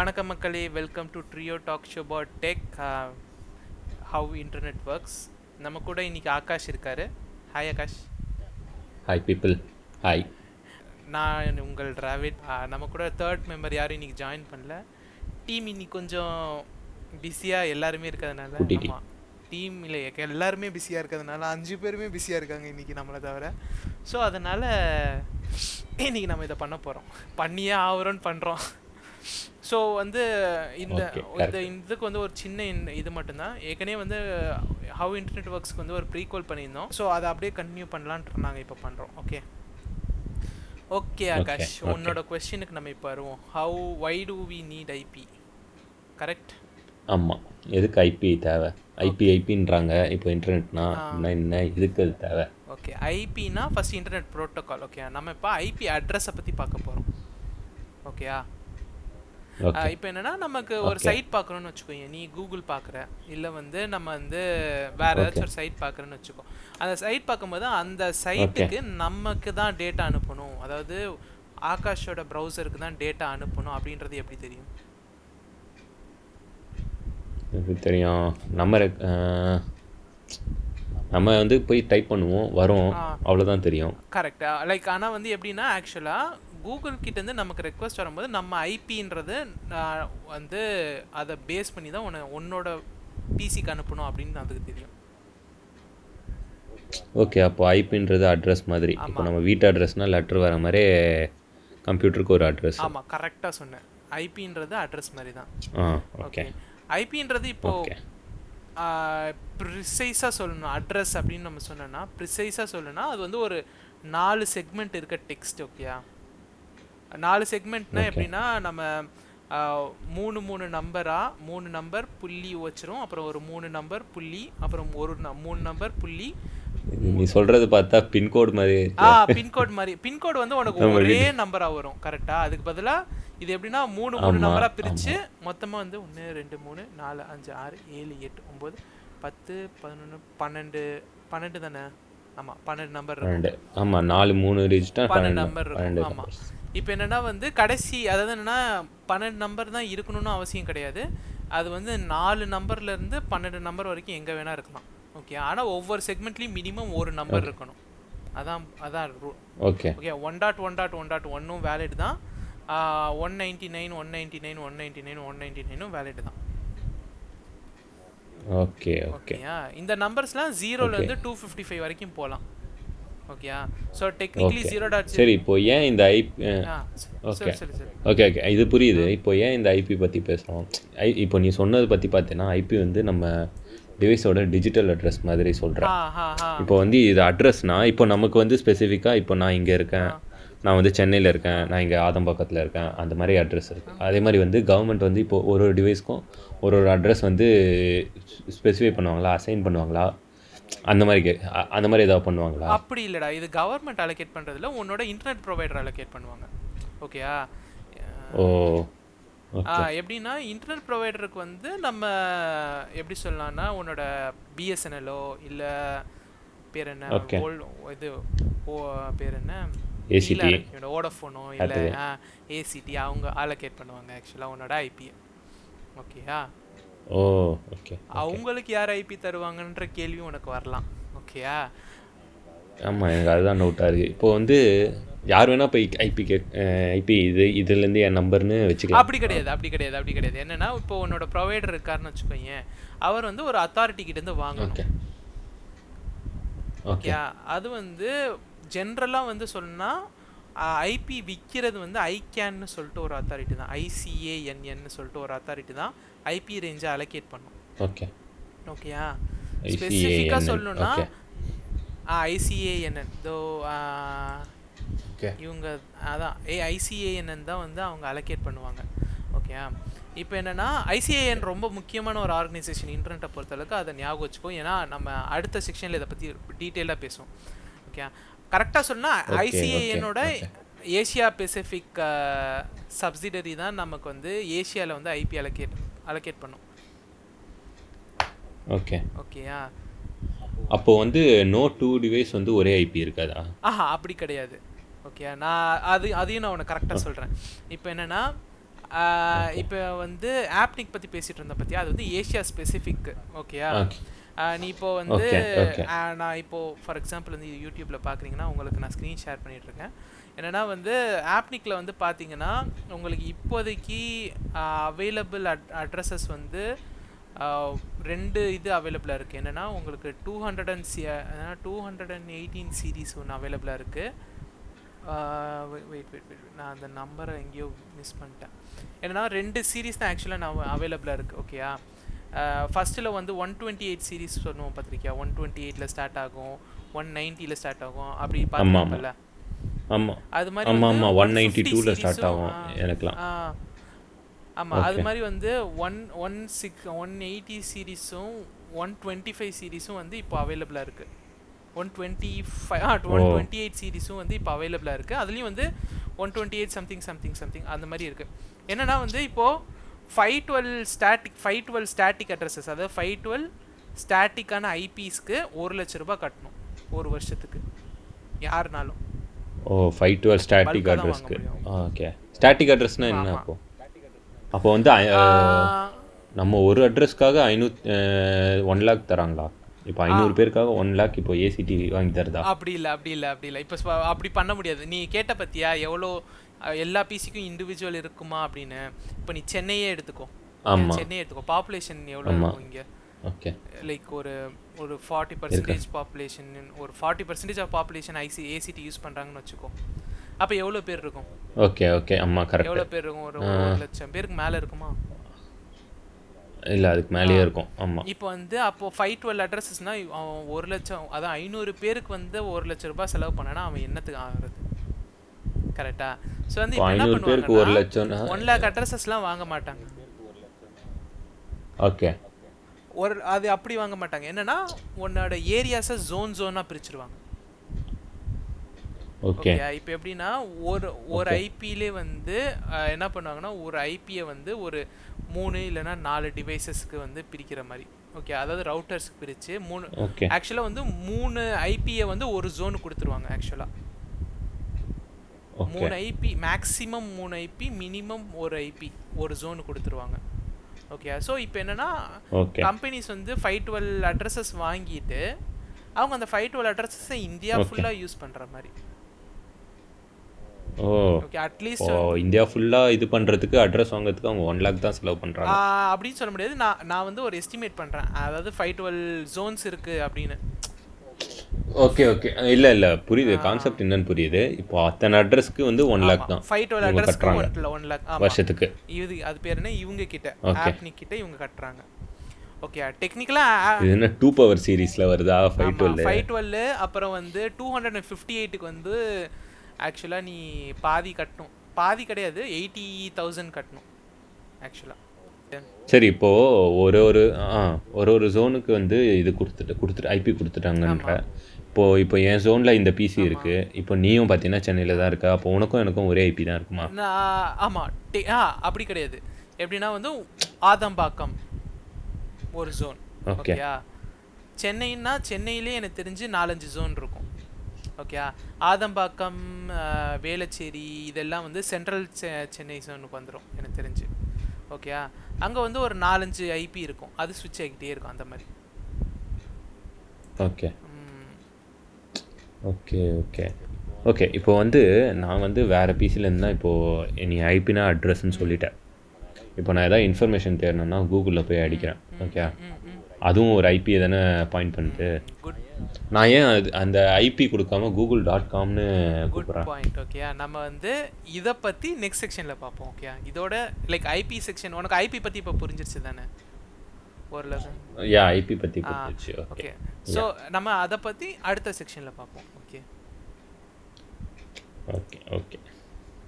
வணக்கம் மக்களே welcome to trio talk show about tech how internet works நம்ம கூட இன்னைக்கு ஆகாஷ் இருக்காரு. Hi Akash. Hi people hi நான் உங்கள் டிராவிட் நம்ம கூட தேர்ட் மெம்பர் யாரும் இன்னைக்கு ஜாயின் பண்ணல. டீம் இன்னைக்கு கொஞ்சம் பிஸியாக எல்லாருமே இருக்கிறதுனால. ஆமாம் டீம் இல்லை எல்லாருமே பிஸியாக இருக்கிறதுனால அஞ்சு பேருமே பிஸியாக இருக்காங்க இன்னைக்கு நம்மளை தவிர. ஸோ அதனால் இன்னைக்கு நம்ம இதை பண்ண போகிறோம் பண்ணியே ஆகுறோன்னு பண்ணுறோம் ஸோ வந்து இந்த இந்த இதுக்கு வந்து ஒரு சின்ன இது மட்டும்தான். ஏற்கனவே வந்து ஹவ் இன்டர்நெட் ஒர்க்ஸ்க்கு வந்து ஒரு ப்ரீகால் பண்ணியிருந்தோம். ஸோ அதை அப்படியே கண்டினியூ பண்ணலான்ட்டு நாங்கள் இப்போ பண்ணுறோம் ஓகே ஓகே ஆகாஷ். உன்னோட கொஸ்டினுக்கு நம்ம இப்போ வருவோம். How why do we need IP correct ஆமாம் எதுக்கு ஐபி தேவை? ஐபி ஐபின்றாங்க இப்போ இன்டர்நெட்னா என்ன எதுக்கு அது தேவை? ஓகே ஐபினா ஃபர்ஸ்ட் இன்டர்நெட் ப்ரோட்டோகால் ஓகே நம்ம இப்போ ஐபி அட்ரஸை பற்றி பார்க்க போகிறோம் ஓகேயா ஓகே இப்போ என்னன்னா நமக்கு ஒரு. சைட் பார்க்கணும்னு வச்சுக்கோங்க நீ கூகுள் பார்க்குற இல்லை வந்து நம்ம வந்து வேற ஏதாச்சும் ஒரு சைட் பார்க்குறேன்னு வச்சுக்கோ. அந்த சைட் பார்க்கும்போது அந்த சைட்டுக்கு நமக்கு தான் டேட்டா அனுப்பணும். அதாவது ஆகாஷோட ப்ரௌசருக்கு தான் டேட்டா அனுப்பணும். அப்படின்றது எப்படி தெரியும்? தெரியும்? நம்ம நம்ம வந்து போய் டைப் பண்ணுவோம் வரும். அவ்வளோதான் தெரியும். கரெக்ட் லைக் ஆனால் வந்து எப்படின்னா ஆக்சுவலாக கூகுள் கிட்டேருந்து நமக்கு ரெக்வஸ்ட் வரும்போது நம்ம ஐபின்றது வந்து அதை பேஸ் பண்ணி தான் உன்னை உன்னோட பிசிக்கு அனுப்பணும் அப்படின்னு அதுக்கு தெரியும். ஓகே அப்போ ஐபின்றது அட்ரஸ் மாதிரி. இப்போ நம்ம வீட்டு அட்ரஸ்னால் லெட்டர் வர மாதிரி கம்ப்யூட்டருக்கு ஒரு அட்ரஸ் ஆமாம் கரெக்டாக சொன்னேன். ஐபின்றது அட்ரஸ் மாதிரி தான். ஆ ஓகே ஐபின்றது இப்போ ஓகே ப்ரிசைஸாக சொல்லணும். அட்ரஸ் அப்படின்னு நம்ம சொன்னோன்னா ப்ரிசைஸாக சொல்லணும்னா அது வந்து ஒரு நாலு செக்மெண்ட் இருக்க டெக்ஸ்ட் ஓகேயா நாலு செக்மெண்ட்னா எப்படின்னா நம்ம மூணு மூணு நம்பரா மூணு நம்பர் புள்ளி வச்சிரும். அப்புறம் ஒரு மூணு நம்பர் புள்ளி அப்புறம் ஒரு மூணு நம்பர் புள்ளி. நீ சொல்கிறது பார்த்தா பின்கோடு மாதிரி ஆ பின்கோட் மாதிரி. பின்கோட் வந்து உனக்கு ஒரே நம்பரா வரும். கரெக்டா அதுக்கு பதிலா இது எப்படின்னா மூணு மூணு நம்பரா பிரிச்சு மொத்தமா வந்து ஒன்று ரெண்டு மூணு நாலு அஞ்சு ஆறு ஏழு எட்டு ஒம்பது பத்து பதினொன்று பன்னெண்டு. பன்னெண்டு தானே? ஆமா பன்னெண்டு நம்பர் பன்னெண்டு ஆமாம் நாலு மூணு டிஜிட்டா பன்னெண்டு நம்பர் இருக்கும் ஆமா. இப்போ என்னன்னா வந்து கடைசி அதாவது என்னன்னா பன்னெண்டு நம்பர் தான் இருக்கணும்னு அவசியம் கிடையாது. அது வந்து நாலு நம்பர்ல இருந்து பன்னெண்டு நம்பர் வரைக்கும் எங்க வேணா இருக்கலாம். ஓகே ஆனா ஒவ்வொரு செக்மெண்ட்லயும் மினிமம் ஒரு நம்பர் இருக்கணும். அதான் அதான் ரூ okay okay one dot one dot one dot ஒன்னும் வேலிட் தான். One ninety nine one ninety nine one ninety nine one ninety நைனும் valid தான். ஓகே ஓகே ஓகேயா? இந்த நம்பர்ஸ்லாம் ஜீரோல இருந்து டூ ஃபிஃப்டி ஃபைவ் வரைக்கும் போகலாம் ஓகேயா? ஸோ டெக்னிக்கலி ஜீரோ டாட் சரி இப்போ ஏன் இந்த ஐப் ஓகே சரி சரி சரி ஓகே ஓகே இது புரியுது. இப்போ ஏன் இந்த ஐபி பற்றி பேசுகிறோம் ஐ இப்போ நீ சொன்னது பற்றி பார்த்தீங்கன்னா ஐபி வந்து நம்ம டிவைஸோட டிஜிட்டல் அட்ரஸ் மாதிரி சொல்கிறேன் இப்போ வந்து இது அட்ரஸ்னா இப்போ நமக்கு வந்து ஸ்பெசிஃபிக்காக இப்போ நான் இங்கே இருக்கேன். நான் வந்து சென்னையில் இருக்கேன் நான் இங்கே ஆதம்பாக்கத்தில் இருக்கேன் அந்த மாதிரி அட்ரஸ் இருக்குது அதே மாதிரி வந்து கவர்மெண்ட் வந்து இப்போ ஒரு ஒரு டிவைஸ்க்கும் ஒரு ஒரு அட்ரஸ் வந்து ஸ்பெசிஃபை பண்ணுவாங்களா அசைன் பண்ணுவாங்களா? அந்த மாதிரி கே அந்த மாதிரி ஏதாவது பண்ணுவாங்களா? அப்படி இல்லடா. இது கவர்மெண்ட் அலோகேட் பண்றதுல உன்னோட இன்டர்நெட் ப்ரொவைடர் அலோகேட் பண்ணுவாங்க. ஓகேயா ஓ ஆ, எப்படின்னா இன்டர்நெட் ப்ரொவைடருக்கு வந்து நம்ம எப்படி சொல்லலாம்னா உன்னோட பிஎஸ்என்எல்லோ இல்ல பேர் என்ன? இது ஓ பேர் என்ன? ACT. ஓடஃபோனோ இல்ல ஏசிடி அவங்க அலோகேட் பண்ணுவாங்க ஆக்சுவலா உன்னோட ஐபி ஓகேயா ஓ ஓகே அவங்களுக்கு யார் ஐபி தருவாங்கன்ற கேள்வி உனக்கு வரலாம். ஓகேயா ஆமாம் எனக்கு அதுதான் டவுட்டாக இருக்குது இப்போ வந்து யார் வேணால் போய் ஐபி கே ஐபி இது இதுலேருந்து என் நம்பர்னு வச்சுக்கலாம். அப்படி கிடையாது அப்படி கிடையாது அப்படி கிடையாது. என்னன்னா இப்போ உன்னோட ப்ரொவைடர் இருக்காருன்னு வச்சுக்கோங்க அவர் வந்து ஒரு அத்தாரிட்டி கிட்ட இருந்து வாங்கணும் ஓகே ஓகே அது வந்து ஜென்ரலாக வந்து சொன்னா ஐபி விற்கிறது வந்து ஐகேன்னு சொல்லிட்டு ஒரு அத்தாரிட்டி தான். ஐசிஏஎன்என்னு சொல்லிட்டு ஒரு அத்தாரிட்டி தான் ஐபி ரேஞ்சை அலோகேட் பண்ணும். ஓகே ஓகேயா ஸ்பெசிஃபிக்காக சொல்லணும்னா okay. ஐசிஏஎன்என் தோ இவங்க அதான் ஏ ஐசிஏஎன் தான் வந்து அவங்க அலோகேட் பண்ணுவாங்க. ஓகே இப்போ என்னன்னா ஐசிஏஎன் ரொம்ப முக்கியமான ஒரு ஆர்கனைசேஷன் இன்டர்நெட்டை பொறுத்தளவுக்கு அதை ஞாபகம் வச்சுக்கோ. ஏன்னா நம்ம அடுத்த செக்ஷனில் இதை பற்றி டீட்டெயிலாக பேசுவோம். ஓகே கரெக்டாக சொன்னால் ஐசிஏஎனோட. ஏஷியா பெசிபிக் சப்சிடரி தான் நமக்கு வந்து ஏஷியாவில் வந்து ஐபி அலோகேட் அலோகேட் பண்ணும். ஓகே ஓகேயா அப்போ வந்து நோ டூ டிவைஸ் வந்து ஒரே ஐபி இருக்காதா? ஆஹா அப்படி கிடையாது. ஓகே நான் அது அதையும் நான் உனக்கு கரெக்டாக சொல்கிறேன் இப்போ என்னென்னா இப்போ வந்து ஆப்னிக் பற்றி பேசிகிட்டு இருந்தோம் பற்றியா அது வந்து ஏஷியா ஸ்பெசிஃபிக் ஓகேயா ஓகே நீ இப்போ வந்து நான் இப்போ ஃபார் எக்ஸாம்பிள் வந்து யூடியூப்பில் பார்க்குறீங்கன்னா உங்களுக்கு நான் ஸ்க்ரீன் ஷேர் பண்ணிட்டு இருக்கேன் என்னன்னா வந்து ஆப்னிக்கில் வந்து பார்த்தீங்கன்னா உங்களுக்கு இப்போதைக்கு அவைலபிள் அட் அட்ரஸஸ் வந்து ரெண்டு இது அவைலபிளாக இருக்குது என்னென்னா உங்களுக்கு two hundred and see two hundred and eighteen series ஒன்று அவைலபிளாக இருக்குது வெயிட் வெயிட் வெயிட் நான் அந்த நம்பரை எங்கேயோ மிஸ் பண்ணிட்டேன். என்னன்னா ரெண்டு சீரீஸ் தான் ஆக்சுவலாக நான் அவைலபிளாக இருக்குது ஓகேயா ஃபஸ்ட்டில் வந்து ஒன் டுவெண்ட்டி எயிட் சீரீஸ் சொல்லுவோம் பார்த்துருக்கியா ஒன் டுவெண்ட்டி எயிட்டில் ஸ்டார்ட் ஆகும் ஒன் நைன்ட்டியில் ஸ்டார்ட் ஆகும் அப்படி பார்த்துருப்பல ஆமாம் அது மாதிரி ஆமாம் ஆமாம் ஒன் 150 நைன்ட்டி டூவில் ஸ்டார்ட் ஆகும் எனக்குலாம் ஆ, ஆமா அது. மாதிரி வந்து one one six one eighty சீரீஸும் one twenty five சீரீஸும் வந்து இப்போ அவைலபிளாக இருக்கு. One twenty five ah one. Twenty eight சீரீஸும் வந்து இப்போ அவைலபிளாக இருக்கு. அதுலேயும் வந்து one twenty eight something something something அந்த மாதிரி இருக்கு. என்னன்னா வந்து இப்போ five twelve static five twelve static addresses அதாவது ஃபைவ் டுவெல் ஸ்டாட்டிக்கான ஐபிஸ்க்கு ஒரு லட்ச ரூபாய் கட்டணும் ஒரு வருஷத்துக்கு. யாருனாலும். ஓ ஃபைவ் டுவெல் ஸ்டாட்டிக் அட்ரஸ்க்கு. ஓகே ஸ்டாட்டிக் அட்ரஸ்னால் என்ன. அப்போ? அப்போ வந்து நம்ம ஒரு அட்ரஸ்க்காக ஐநூத் ஒன் லேக் தராங்களா? இப்போ ஐநூறு பேருக்காக ஒன் லேக் இப்போ ஏசிடி வாங்கி தருதா? அப்படி இல்லை அப்படி இல்லை அப்படி இல்லை. இப்போ அப்படி பண்ண முடியாது. நீ கேட்ட பத்தியா எவ்வளோ எல்லா பிசிக்கும் இண்டிவிஜுவல் இருக்குமா அப்படின்னு? இப்போ நீ சென்னையே எடுத்துக்கோ. ஆமா. சென்னை எடுத்துக்கோ. பாப்புலேஷன் எவ்வளோ ஆமா. இருக்கும் இங்கே? ஓகே. லைக் ஒரு ஒரு ஃபார்ட்டி பர்சன்டேஜ் பாப்புலேஷன் ஒரு ஃபார்ட்டி பர்சன்டேஜ் ஆஃப் பாப்புலேஷன் ஐசி ஏசிடி யூஸ் பண்ணுறாங்கன்னு வச்சுக்கோ. அப்போ எவ்வளோ பேர் இருக்கும்? Okay okay. எவ்வளோ கரெக்ட் பேர் இருக்கும்? ஒரு ஒரு லட்சம் பேருக்கு மேலே இருக்குமா? இல்லை அதுக்கு மேலேயே இருக்கும். ஆமாம் இப்போ வந்து அப்போ ஃபைவ் டுவெல் அட்ரஸஸ்னா அவன் ஒரு லட்சம் அதான் ஐநூறு பேருக்கு வந்து ஒரு லட்சம் ரூபாய் செலவு பண்ணனா அவன் என்னத்துக்கு ஆகுறது? கரெக்டா. ஸோ வந்து இப்போ என்ன ஒரு லட்சம்னா ஒன் லேக் அட்ரஸஸ்லாம் வாங்க மாட்டாங்க. ஓகே. ஒரு அது அப்படி வாங்க மாட்டாங்க. என்னன்னா உன்னோட ஏரியாஸை ஜோன் ஜோனாக பிரிச்சிருவாங்க. ஓகே. இப்போ எப்படின்னா ஒரு ஒரு ஐபிலே வந்து என்ன பண்ணுவாங்கன்னா ஒரு ஐபியை வந்து ஒரு மூணு இல்லைன்னா நாலு டிவைசஸ்க்கு வந்து பிரிக்கிற மாதிரி. ஓகே அதாவது ரவுட்டர்ஸ்க்கு பிரித்து மூணு ஆக்சுவலாக வந்து மூணு ஐபியை வந்து ஒரு ஜோனு கொடுத்துருவாங்க ஆக்சுவலாக மூணு ஐபி மேக்ஸிமம் மூணு ஐபி மினிமம் ஒரு ஐபி ஒரு ஜோனு கொடுத்துருவாங்க. ஓகே ஸோ இப்போ என்னன்னா கம்பெனிஸ் வந்து ஃபைவ் டுவெல் அட்ரஸஸ் வாங்கிட்டு அவங்க அந்த ஃபைவ் டுவெல் அட்ரஸஸை இந்தியா. ஃபுல்லாக யூஸ் பண்ணுற மாதிரி. ஓ. அட்லீஸ்ட் இந்தியா ஃபுல்லாக இது பண்ணுறதுக்கு அட்ரஸ் வாங்குறதுக்கு அவங்க ஒன் லேக் தான் செலவு பண்ணுறாங்க அப்படின்னு சொல்ல முடியாது. நான் நான் வந்து ஒரு எஸ்டிமேட் பண்ணுறேன் அதாவது ஃபைவ் டுவெல் ஜோன்ஸ் இருக்குது அப்படின்னு. ஓகே ஓகே இல்லை இல்லை. புரியுது. கான்செப்ட் என்னன்னு புரியுது. இப்போ அத்தனை அட்ரஸ்க்கு வந்து ஒன் லேக் தான் ஃபைவ் டுவெல் அட்ரஸ்க்கு கட்டுறாங்க. ஒன் லேக் வருஷத்துக்கு. இது அது பேர் என்ன? இவங்க கிட்ட. ஆப்னி கிட்ட இவங்க கட்டுறாங்க. ஓகே டெக்னிக்கலாக இது என்ன டூ பவர் சீரீஸில் வருதா? ஃபைவ் டுவெல் ஃபைவ் டுவெல் அப்புறம் வந்து டூ ஹண்ட்ரட் அண்ட் ஃபிஃப்டி எயிட்டுக்கு வந்து ஆக்சுவலாக நீ பாதி கட்டணும். பாதி கிடையாது எயிட்டி தௌசண்ட் கட்டணும் ஆக்சுவலாக சரி இப்போ ஒரு ஒரு ஆ ஒரு ஒரு ஜோனுக்கு வந்து இது கொடுத்துட்டு கொடுத்துட்டு ஐபி கொடுத்துட்டாங்கன்ற. இப்போ இப்போ என் ஜோனில் இந்த பிசி இருக்கு. இப்போ நீயும் பார்த்தீங்கன்னா சென்னையில் தான் இருக்க? அப்போ உனக்கும் எனக்கும் ஒரே ஐபி தான் இருக்குமா? நான் ஆமாம் டே ஆ அப்படி கிடையாது. எப்படின்னா வந்து ஆதம்பாக்கம் ஒரு ஜோன். ஓகேயா? சென்னைன்னா சென்னையிலே எனக்கு தெரிஞ்சு நாலஞ்சு ஜோன் இருக்கும். ஓகேயா? ஆதம்பாக்கம் வேளச்சேரி இதெல்லாம் வந்து சென்ட்ரல் சென்னை ஜோனுக்கு வந்துடும் எனக்கு தெரிஞ்சு. ஓகேயா அங்கே வந்து ஒரு நாலஞ்சு ஐபி இருக்கும். அது ஸ்விட்ச் ஆகிக்கிட்டே இருக்கும் அந்த மாதிரி. ஓகே. Okay okay. ஓகே இப்போ வந்து நான் வந்து வேறு பிசிலேருந்து தான் இப்போது நீ ஐபினா அட்ரஸ்ன்னு சொல்லிட்டேன். இப்போ நான் ஏதாவது இன்ஃபர்மேஷன் தேடணும்னா கூகுளில் போய் அடிக்கிறேன். ஓகே அதுவும் ஒரு ஐபியை தானே பாயிண்ட் பண்ணுது நான் ஏன் அது அந்த ஐபி கொடுக்காம கூகுள் டாட் காம்னு குட் பாயிண்ட் ஓகே நம்ம வந்து இதை பற்றி நெக்ஸ்ட் செக்ஷனில் பார்ப்போம் ஓகே இதோட லைக் ஐபி செக்ஷன் உனக்கு ஐபி பற்றி இப்போ புரிஞ்சிருச்சு தானே? ஓரளவு யா ஐபி பற்றி புரிஞ்சிச்சு ஓகே ஓகே ஸோ நம்ம அதை பற்றி அடுத்த செக்ஷனில் பார்ப்போம் ஓகே ஓகே ஓகே